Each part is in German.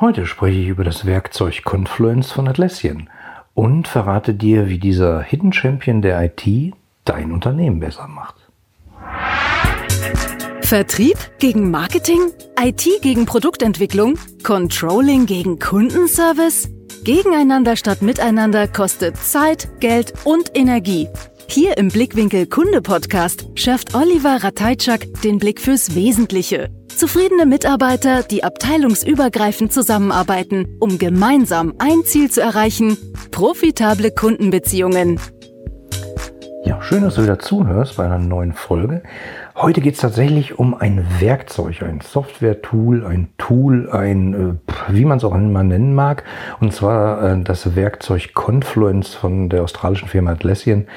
Heute spreche ich über das Werkzeug Confluence von Atlassian und verrate dir, wie dieser Hidden Champion der IT dein Unternehmen besser macht. Vertrieb gegen Marketing? IT gegen Produktentwicklung? Controlling gegen Kundenservice? Gegeneinander statt miteinander kostet Zeit, Geld und Energie. Hier im Blickwinkel Kunde Podcast schärft Oliver Ratajczak den Blick fürs Wesentliche Zufriedene Mitarbeiter, die abteilungsübergreifend zusammenarbeiten, um gemeinsam ein Ziel zu erreichen, profitable Kundenbeziehungen. Ja, schön, dass du wieder zuhörst bei einer neuen Folge. Heute geht es tatsächlich um ein Werkzeug, ein Software-Tool, ein Tool, ein, äh, wie man es auch immer nennen mag, und zwar äh, das Werkzeug Confluence von der australischen Firma Atlassian.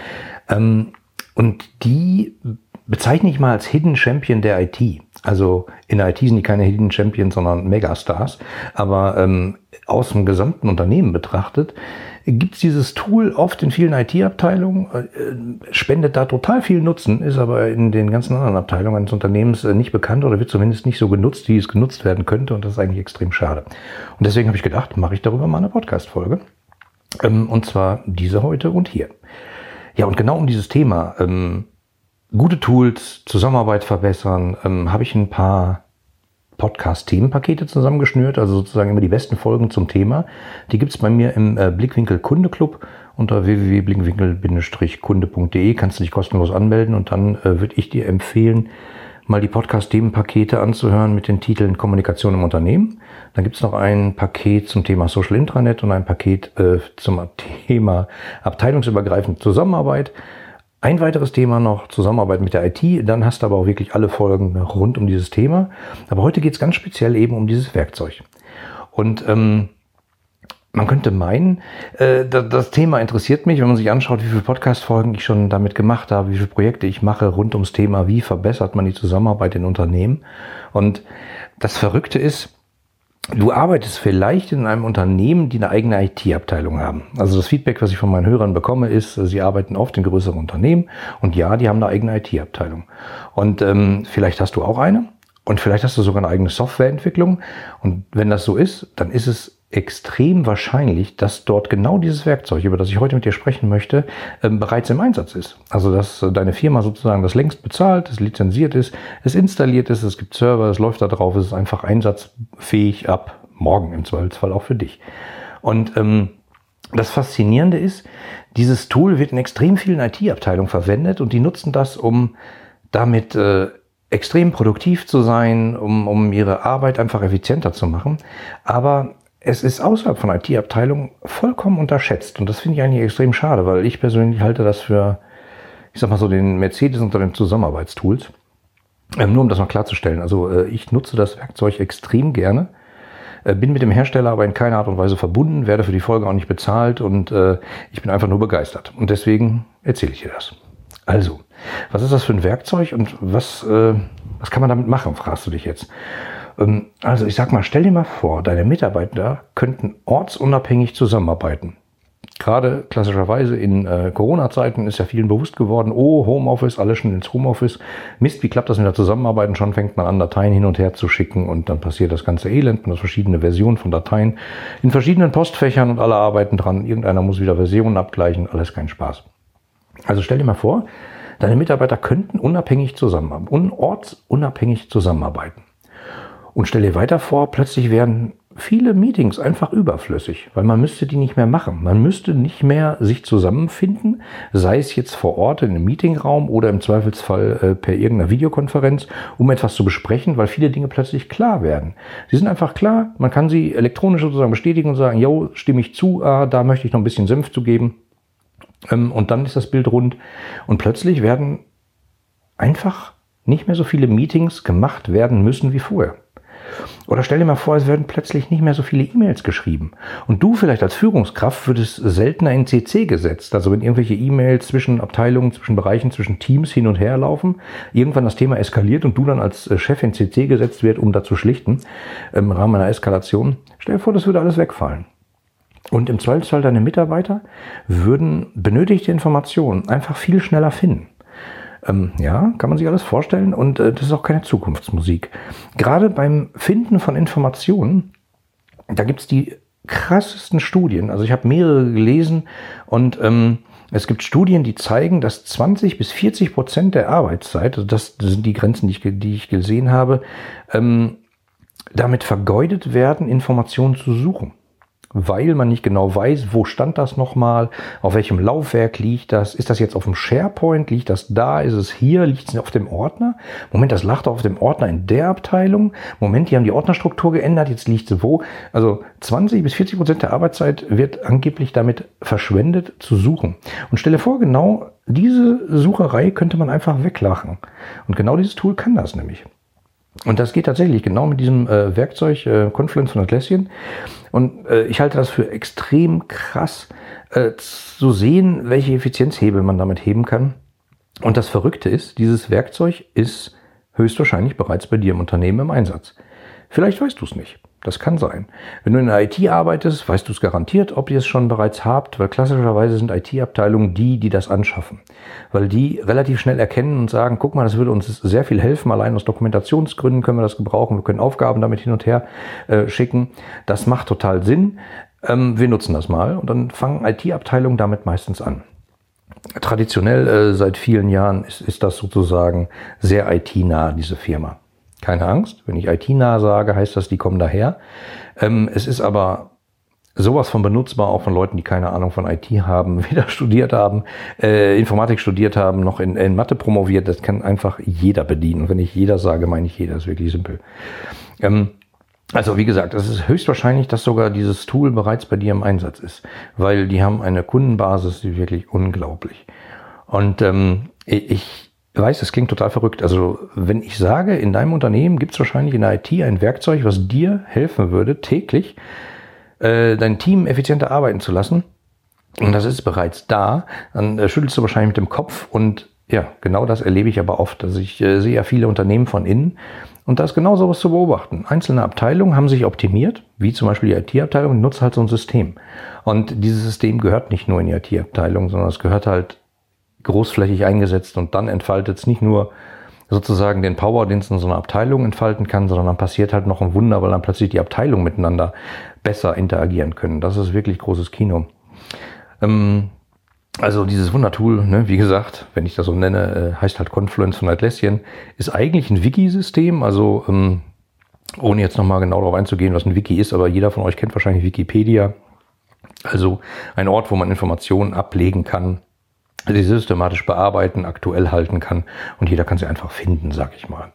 Ähm, und die bezeichne ich mal als Hidden Champion der IT. Also in der IT sind die keine Hidden Champions, sondern Megastars. Aber ähm, aus dem gesamten Unternehmen betrachtet, gibt es dieses Tool oft in vielen IT-Abteilungen, äh, spendet da total viel Nutzen, ist aber in den ganzen anderen Abteilungen eines Unternehmens äh, nicht bekannt oder wird zumindest nicht so genutzt, wie es genutzt werden könnte. Und das ist eigentlich extrem schade. Und deswegen habe ich gedacht, mache ich darüber mal eine Podcast-Folge. Ähm, und zwar diese heute und hier. Ja, und genau um dieses Thema ähm, gute Tools, Zusammenarbeit verbessern, ähm, habe ich ein paar Podcast-Themenpakete zusammengeschnürt, also sozusagen immer die besten Folgen zum Thema. Die gibt's bei mir im äh, Blickwinkel Kunde Club unter www.blickwinkel-kunde.de kannst du dich kostenlos anmelden und dann äh, würde ich dir empfehlen, mal die Podcast-Themenpakete anzuhören mit den Titeln Kommunikation im Unternehmen. Dann gibt's noch ein Paket zum Thema Social Intranet und ein Paket äh, zum Thema abteilungsübergreifende Zusammenarbeit. Ein weiteres Thema noch, Zusammenarbeit mit der IT. Dann hast du aber auch wirklich alle Folgen rund um dieses Thema. Aber heute geht es ganz speziell eben um dieses Werkzeug. Und ähm, man könnte meinen, äh, das Thema interessiert mich, wenn man sich anschaut, wie viele Podcast-Folgen ich schon damit gemacht habe, wie viele Projekte ich mache rund ums Thema, wie verbessert man die Zusammenarbeit in Unternehmen. Und das Verrückte ist, Du arbeitest vielleicht in einem Unternehmen, die eine eigene IT-Abteilung haben. Also das Feedback, was ich von meinen Hörern bekomme, ist, sie arbeiten oft in größeren Unternehmen und ja, die haben eine eigene IT-Abteilung. Und ähm, vielleicht hast du auch eine und vielleicht hast du sogar eine eigene Softwareentwicklung. Und wenn das so ist, dann ist es extrem wahrscheinlich, dass dort genau dieses Werkzeug, über das ich heute mit dir sprechen möchte, ähm, bereits im Einsatz ist. Also dass äh, deine Firma sozusagen das längst bezahlt, es lizenziert ist, es installiert ist, es gibt Server, es läuft da drauf, es ist einfach einsatzfähig ab morgen im Zweifelsfall auch für dich. Und ähm, das Faszinierende ist, dieses Tool wird in extrem vielen IT-Abteilungen verwendet und die nutzen das, um damit äh, extrem produktiv zu sein, um, um ihre Arbeit einfach effizienter zu machen. Aber es ist außerhalb von IT-Abteilungen vollkommen unterschätzt. Und das finde ich eigentlich extrem schade, weil ich persönlich halte das für, ich sag mal so, den Mercedes unter den Zusammenarbeitstools. Ähm, nur um das mal klarzustellen. Also äh, ich nutze das Werkzeug extrem gerne, äh, bin mit dem Hersteller aber in keiner Art und Weise verbunden, werde für die Folge auch nicht bezahlt und äh, ich bin einfach nur begeistert. Und deswegen erzähle ich dir das. Also, was ist das für ein Werkzeug und was, äh, was kann man damit machen, fragst du dich jetzt. Ähm, also ich sag mal, stell dir mal vor, deine Mitarbeiter könnten ortsunabhängig zusammenarbeiten. Gerade klassischerweise in äh, Corona-Zeiten ist ja vielen bewusst geworden, oh, Homeoffice, alle schon ins Homeoffice. Mist, wie klappt das mit der Zusammenarbeit? Schon fängt man an, Dateien hin und her zu schicken und dann passiert das ganze Elend. Man hat verschiedene Versionen von Dateien in verschiedenen Postfächern und alle arbeiten dran. Irgendeiner muss wieder Versionen abgleichen, alles kein Spaß. Also stell dir mal vor, deine Mitarbeiter könnten unabhängig zusammenarbeiten, ortsunabhängig zusammenarbeiten. Und stell dir weiter vor, plötzlich werden viele Meetings einfach überflüssig, weil man müsste die nicht mehr machen. Man müsste nicht mehr sich zusammenfinden, sei es jetzt vor Ort in einem Meetingraum oder im Zweifelsfall äh, per irgendeiner Videokonferenz, um etwas zu besprechen, weil viele Dinge plötzlich klar werden. Sie sind einfach klar, man kann sie elektronisch sozusagen bestätigen und sagen, jo, stimme ich zu, ah, da möchte ich noch ein bisschen Senf zu geben. Ähm, und dann ist das Bild rund. Und plötzlich werden einfach nicht mehr so viele Meetings gemacht werden müssen wie vorher. Oder stell dir mal vor, es werden plötzlich nicht mehr so viele E-Mails geschrieben. Und du vielleicht als Führungskraft würdest seltener in CC gesetzt. Also wenn irgendwelche E-Mails zwischen Abteilungen, zwischen Bereichen, zwischen Teams hin und her laufen, irgendwann das Thema eskaliert und du dann als äh, Chef in CC gesetzt wird, um da zu schlichten, im Rahmen einer Eskalation. Stell dir vor, das würde alles wegfallen. Und im Zweifelsfall deine Mitarbeiter würden benötigte Informationen einfach viel schneller finden. Ähm, ja, kann man sich alles vorstellen und äh, das ist auch keine Zukunftsmusik. Gerade beim Finden von Informationen da gibt's die krassesten Studien. Also ich habe mehrere gelesen und ähm, es gibt Studien, die zeigen, dass 20 bis 40 Prozent der Arbeitszeit, also das sind die Grenzen, die ich, die ich gesehen habe, ähm, damit vergeudet werden, Informationen zu suchen weil man nicht genau weiß, wo stand das nochmal, auf welchem Laufwerk liegt das, ist das jetzt auf dem SharePoint, liegt das da, ist es hier, liegt es auf dem Ordner? Moment, das lag doch auf dem Ordner in der Abteilung. Moment, die haben die Ordnerstruktur geändert, jetzt liegt es wo? Also 20 bis 40 Prozent der Arbeitszeit wird angeblich damit verschwendet zu suchen. Und stelle vor, genau diese Sucherei könnte man einfach weglachen. Und genau dieses Tool kann das nämlich. Und das geht tatsächlich genau mit diesem äh, Werkzeug äh, Confluence von Atlassian. Und äh, ich halte das für extrem krass äh, zu sehen, welche Effizienzhebel man damit heben kann. Und das Verrückte ist, dieses Werkzeug ist höchstwahrscheinlich bereits bei dir im Unternehmen im Einsatz. Vielleicht weißt du es nicht. Das kann sein. Wenn du in der IT arbeitest, weißt du es garantiert, ob ihr es schon bereits habt, weil klassischerweise sind IT-Abteilungen die, die das anschaffen. Weil die relativ schnell erkennen und sagen, guck mal, das würde uns sehr viel helfen, allein aus Dokumentationsgründen können wir das gebrauchen, wir können Aufgaben damit hin und her äh, schicken. Das macht total Sinn. Ähm, wir nutzen das mal und dann fangen IT-Abteilungen damit meistens an. Traditionell äh, seit vielen Jahren ist, ist das sozusagen sehr IT-nah, diese Firma. Keine Angst, wenn ich IT-nah sage, heißt das, die kommen daher. Ähm, es ist aber sowas von benutzbar, auch von Leuten, die keine Ahnung von IT haben, weder studiert haben, äh, Informatik studiert haben, noch in, in Mathe promoviert. Das kann einfach jeder bedienen. Und wenn ich jeder sage, meine ich jeder. Das ist wirklich simpel. Ähm, also wie gesagt, es ist höchstwahrscheinlich, dass sogar dieses Tool bereits bei dir im Einsatz ist, weil die haben eine Kundenbasis, die wirklich unglaublich. Und ähm, ich ich weiß, das klingt total verrückt. Also wenn ich sage, in deinem Unternehmen gibt es wahrscheinlich in der IT ein Werkzeug, was dir helfen würde, täglich äh, dein Team effizienter arbeiten zu lassen, und das ist bereits da, dann äh, schüttelst du wahrscheinlich mit dem Kopf und ja, genau das erlebe ich aber oft. Also ich äh, sehe ja viele Unternehmen von innen und da ist genau sowas zu beobachten. Einzelne Abteilungen haben sich optimiert, wie zum Beispiel die IT-Abteilung, nutzt halt so ein System. Und dieses System gehört nicht nur in die IT-Abteilung, sondern es gehört halt großflächig eingesetzt und dann entfaltet es nicht nur sozusagen den Power, den es in so einer Abteilung entfalten kann, sondern dann passiert halt noch ein Wunder, weil dann plötzlich die Abteilungen miteinander besser interagieren können. Das ist wirklich großes Kino. Ähm, also dieses Wundertool, ne, wie gesagt, wenn ich das so nenne, äh, heißt halt Confluence von Atlassian, ist eigentlich ein Wiki-System, also ähm, ohne jetzt nochmal genau darauf einzugehen, was ein Wiki ist, aber jeder von euch kennt wahrscheinlich Wikipedia. Also ein Ort, wo man Informationen ablegen kann, sie systematisch bearbeiten, aktuell halten kann und jeder kann sie einfach finden, sag ich mal.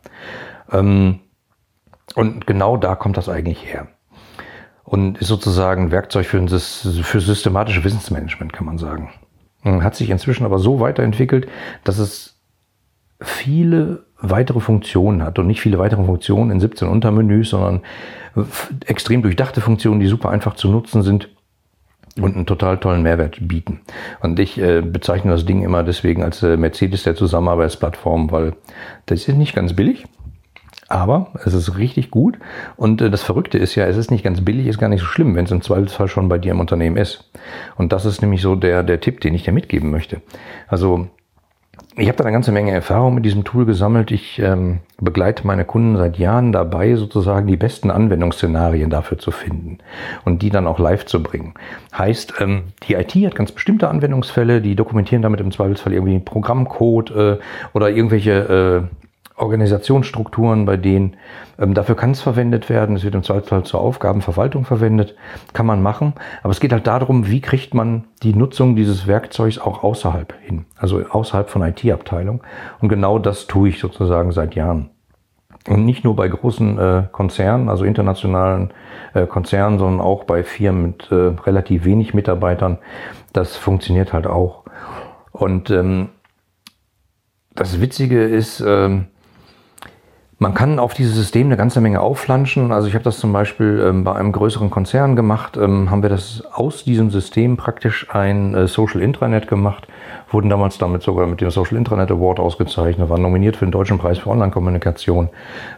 Ähm, und genau da kommt das eigentlich her. Und ist sozusagen ein Werkzeug für, ein, für systematische Wissensmanagement, kann man sagen. Hat sich inzwischen aber so weiterentwickelt, dass es viele weitere Funktionen hat und nicht viele weitere Funktionen in 17 Untermenüs, sondern extrem durchdachte Funktionen, die super einfach zu nutzen sind und einen total tollen Mehrwert bieten. Und ich äh, bezeichne das Ding immer deswegen als äh, Mercedes der Zusammenarbeitsplattform, weil das ist nicht ganz billig, aber es ist richtig gut. Und äh, das Verrückte ist ja, es ist nicht ganz billig, ist gar nicht so schlimm, wenn es im Zweifelsfall schon bei dir im Unternehmen ist. Und das ist nämlich so der, der Tipp, den ich dir mitgeben möchte. Also ich habe da eine ganze Menge Erfahrung mit diesem Tool gesammelt. Ich ähm, begleite meine Kunden seit Jahren dabei, sozusagen die besten Anwendungsszenarien dafür zu finden und die dann auch live zu bringen. Heißt, ähm, die IT hat ganz bestimmte Anwendungsfälle, die dokumentieren damit im Zweifelsfall irgendwie Programmcode äh, oder irgendwelche äh, Organisationsstrukturen, bei denen ähm, dafür kann es verwendet werden. Es wird im Zweifelsfall zur Aufgabenverwaltung verwendet, kann man machen. Aber es geht halt darum, wie kriegt man die Nutzung dieses Werkzeugs auch außerhalb hin, also außerhalb von IT-Abteilung. Und genau das tue ich sozusagen seit Jahren. Und nicht nur bei großen äh, Konzernen, also internationalen äh, Konzernen, sondern auch bei Firmen mit äh, relativ wenig Mitarbeitern. Das funktioniert halt auch. Und ähm, das Witzige ist, ähm, man kann auf dieses System eine ganze Menge aufflanschen. Also ich habe das zum Beispiel ähm, bei einem größeren Konzern gemacht, ähm, haben wir das aus diesem System praktisch ein äh, Social Intranet gemacht, wurden damals damit sogar mit dem Social Intranet Award ausgezeichnet, waren nominiert für den Deutschen Preis für Online-Kommunikation.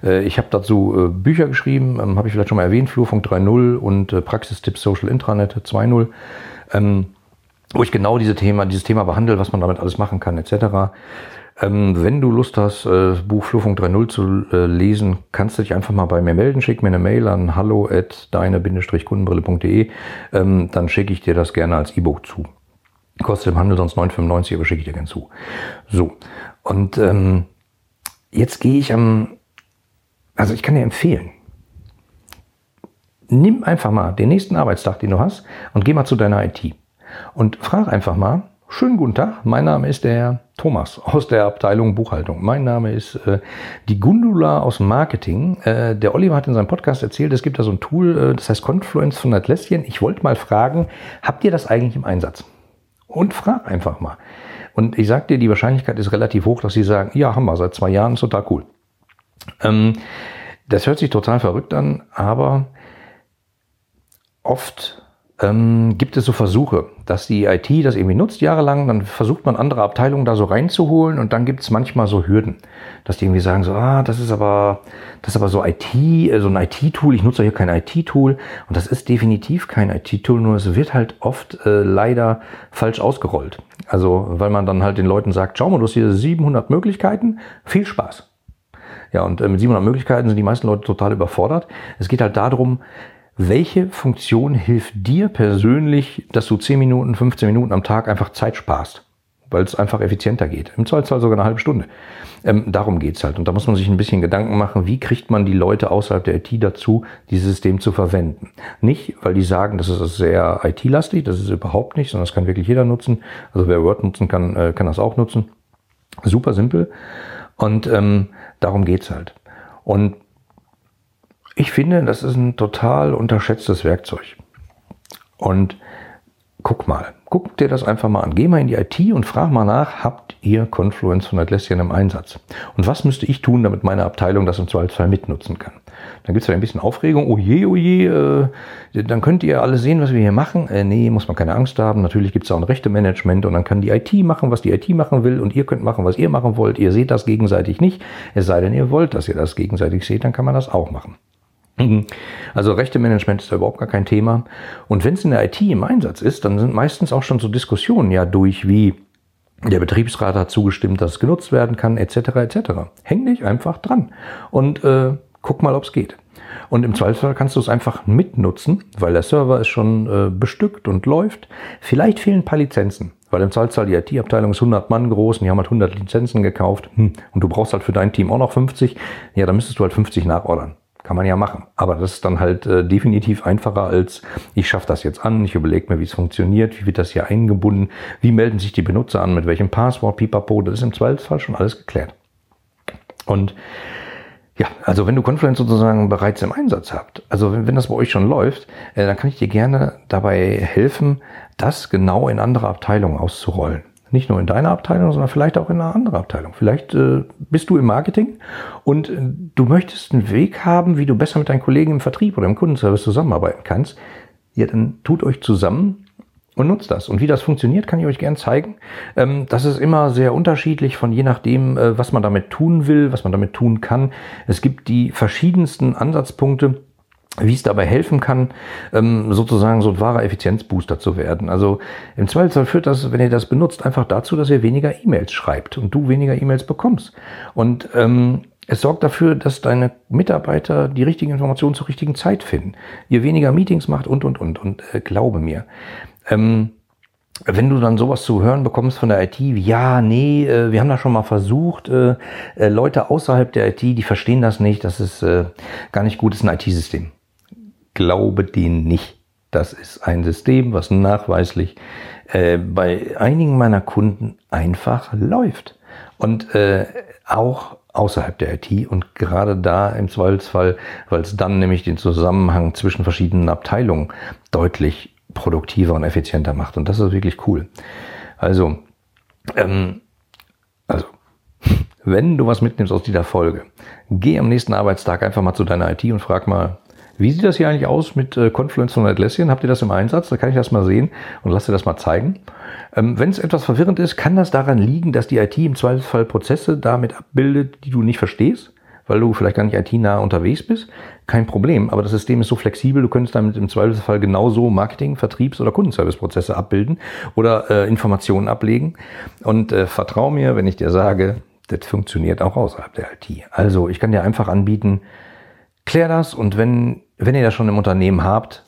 Äh, ich habe dazu äh, Bücher geschrieben, ähm, habe ich vielleicht schon mal erwähnt, Flurfunk 3.0 und äh, Praxistipps Social Intranet 2.0, ähm, wo ich genau diese Thema, dieses Thema behandle, was man damit alles machen kann etc. Ähm, wenn du Lust hast, äh, Buch Flurfunk 3.0 zu äh, lesen, kannst du dich einfach mal bei mir melden. Schick mir eine Mail an hallo at deine-kundenbrille.de. Ähm, dann schicke ich dir das gerne als E-Book zu. Kostet im Handel sonst 9,95, aber schicke ich dir gerne zu. So. Und ähm, jetzt gehe ich am, also ich kann dir empfehlen, nimm einfach mal den nächsten Arbeitstag, den du hast, und geh mal zu deiner IT. Und frag einfach mal, Schönen guten Tag, mein Name ist der Thomas aus der Abteilung Buchhaltung. Mein Name ist äh, die Gundula aus Marketing. Äh, der Oliver hat in seinem Podcast erzählt, es gibt da so ein Tool, äh, das heißt Confluence von Atlassian. Ich wollte mal fragen, habt ihr das eigentlich im Einsatz? Und frag einfach mal. Und ich sag dir, die Wahrscheinlichkeit ist relativ hoch, dass sie sagen, ja, haben wir seit zwei Jahren, ist total cool. Ähm, das hört sich total verrückt an, aber oft ähm, gibt es so Versuche, dass die IT das irgendwie nutzt jahrelang, dann versucht man andere Abteilungen da so reinzuholen und dann gibt es manchmal so Hürden, dass die irgendwie sagen so, ah, das ist aber, das ist aber so IT, äh, so ein IT-Tool, ich nutze hier kein IT-Tool und das ist definitiv kein IT-Tool, nur es wird halt oft äh, leider falsch ausgerollt. Also, weil man dann halt den Leuten sagt, schau mal, du hast hier 700 Möglichkeiten, viel Spaß. Ja, und äh, mit 700 Möglichkeiten sind die meisten Leute total überfordert. Es geht halt darum, welche Funktion hilft dir persönlich, dass du 10 Minuten, 15 Minuten am Tag einfach Zeit sparst? Weil es einfach effizienter geht. Im Zweifelsfall sogar eine halbe Stunde. Ähm, darum geht's halt. Und da muss man sich ein bisschen Gedanken machen, wie kriegt man die Leute außerhalb der IT dazu, dieses System zu verwenden. Nicht, weil die sagen, das ist sehr IT-lastig, das ist überhaupt nicht, sondern das kann wirklich jeder nutzen. Also wer Word nutzen kann, äh, kann das auch nutzen. Super simpel. Und ähm, darum geht's halt. Und ich finde, das ist ein total unterschätztes Werkzeug. Und guck mal, guck dir das einfach mal an. Geh mal in die IT und frag mal nach, habt ihr Confluence von Atlassian im Einsatz? Und was müsste ich tun, damit meine Abteilung das im Zweifelsfall mitnutzen kann? Dann gibt es ein bisschen Aufregung. Oh je, oh je, äh, dann könnt ihr alle sehen, was wir hier machen. Äh, nee, muss man keine Angst haben. Natürlich gibt es auch ein Rechtemanagement und dann kann die IT machen, was die IT machen will und ihr könnt machen, was ihr machen wollt. Ihr seht das gegenseitig nicht. Es sei denn, ihr wollt, dass ihr das gegenseitig seht, dann kann man das auch machen. Mhm. Also Rechte Management ist da überhaupt gar kein Thema. Und wenn es in der IT im Einsatz ist, dann sind meistens auch schon so Diskussionen ja durch, wie der Betriebsrat hat zugestimmt, dass es genutzt werden kann, etc. etc. Häng dich einfach dran und äh, guck mal, ob es geht. Und im Zweifelsfall kannst du es einfach mitnutzen, weil der Server ist schon äh, bestückt und läuft. Vielleicht fehlen ein paar Lizenzen, weil im Zweifelsfall die IT-Abteilung ist 100 Mann groß und die haben halt 100 Lizenzen gekauft hm. und du brauchst halt für dein Team auch noch 50. Ja, dann müsstest du halt 50 nachordern. Kann man ja machen. Aber das ist dann halt äh, definitiv einfacher als, ich schaffe das jetzt an, ich überlege mir, wie es funktioniert, wie wird das hier eingebunden, wie melden sich die Benutzer an, mit welchem Passwort, pipapo, das ist im Zweifelsfall schon alles geklärt. Und ja, also wenn du Confluence sozusagen bereits im Einsatz habt, also wenn, wenn das bei euch schon läuft, äh, dann kann ich dir gerne dabei helfen, das genau in andere Abteilungen auszurollen. Nicht nur in deiner Abteilung, sondern vielleicht auch in einer anderen Abteilung. Vielleicht äh, bist du im Marketing und äh, du möchtest einen Weg haben, wie du besser mit deinen Kollegen im Vertrieb oder im Kundenservice zusammenarbeiten kannst. Ja, dann tut euch zusammen und nutzt das. Und wie das funktioniert, kann ich euch gern zeigen. Ähm, das ist immer sehr unterschiedlich von je nachdem, äh, was man damit tun will, was man damit tun kann. Es gibt die verschiedensten Ansatzpunkte wie es dabei helfen kann, ähm, sozusagen so ein wahrer Effizienzbooster zu werden. Also im Zweifelsfall führt das, wenn ihr das benutzt, einfach dazu, dass ihr weniger E-Mails schreibt und du weniger E-Mails bekommst. Und ähm, es sorgt dafür, dass deine Mitarbeiter die richtigen Informationen zur richtigen Zeit finden. Ihr weniger Meetings macht und, und, und. Und äh, glaube mir. Ähm, wenn du dann sowas zu hören bekommst von der IT, ja, nee, äh, wir haben das schon mal versucht, äh, äh, Leute außerhalb der IT, die verstehen das nicht, das ist gar nicht gut, das ist ein IT-System glaube den nicht. Das ist ein System, was nachweislich äh, bei einigen meiner Kunden einfach läuft. Und äh, auch außerhalb der IT und gerade da im Zweifelsfall, weil es dann nämlich den Zusammenhang zwischen verschiedenen Abteilungen deutlich produktiver und effizienter macht. Und das ist wirklich cool. Also, ähm, also, wenn du was mitnimmst aus dieser Folge, geh am nächsten Arbeitstag einfach mal zu deiner IT und frag mal, wie sieht das hier eigentlich aus mit äh, Confluence und Atlassian? Habt ihr das im Einsatz? Da kann ich das mal sehen und lass dir das mal zeigen. Ähm, Wenn es etwas verwirrend ist, kann das daran liegen, dass die IT im Zweifelsfall Prozesse damit abbildet, die du nicht verstehst, weil du vielleicht gar nicht IT-nah unterwegs bist. Kein Problem, aber das System ist so flexibel, du könntest damit im Zweifelsfall genauso Marketing, Vertriebs- oder Kundenservice-Prozesse abbilden oder äh, Informationen ablegen. Und äh, vertrau mir, wenn ich dir sage, das funktioniert auch außerhalb der IT. Also ich kann dir einfach anbieten, klär das und wenn, wenn ihr das schon im Unternehmen habt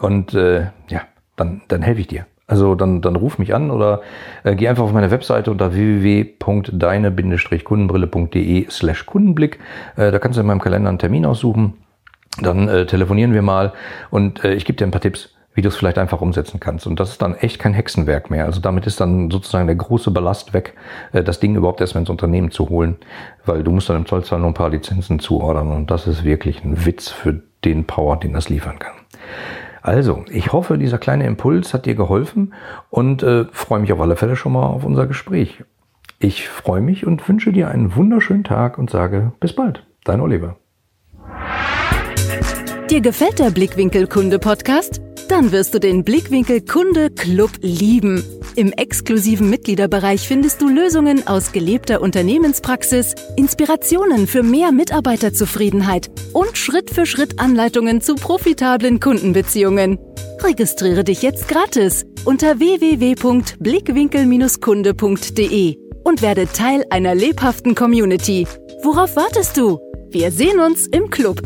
und äh, ja, dann, dann helfe ich dir. Also dann, dann ruf mich an oder äh, geh einfach auf meine Webseite unter www.deine-kundenbrille.de slash Kundenblick. Äh, da kannst du in meinem Kalender einen Termin aussuchen. Dann äh, telefonieren wir mal und äh, ich gebe dir ein paar Tipps, wie du es vielleicht einfach umsetzen kannst. Und das ist dann echt kein Hexenwerk mehr. Also damit ist dann sozusagen der große Ballast weg, äh, das Ding überhaupt erstmal ins Unternehmen zu holen, weil du musst dann im Zollzahl nur ein paar Lizenzen zuordern und das ist wirklich ein Witz für den Power, den das liefern kann. Also, ich hoffe, dieser kleine Impuls hat dir geholfen und äh, freue mich auf alle Fälle schon mal auf unser Gespräch. Ich freue mich und wünsche dir einen wunderschönen Tag und sage bis bald. Dein Oliver. Dir gefällt der Blickwinkel Kunde Podcast? Dann wirst du den Blickwinkel Kunde Club lieben. Im exklusiven Mitgliederbereich findest du Lösungen aus gelebter Unternehmenspraxis, Inspirationen für mehr Mitarbeiterzufriedenheit und Schritt für Schritt Anleitungen zu profitablen Kundenbeziehungen. Registriere dich jetzt gratis unter www.blickwinkel-kunde.de und werde Teil einer lebhaften Community. Worauf wartest du? Wir sehen uns im Club.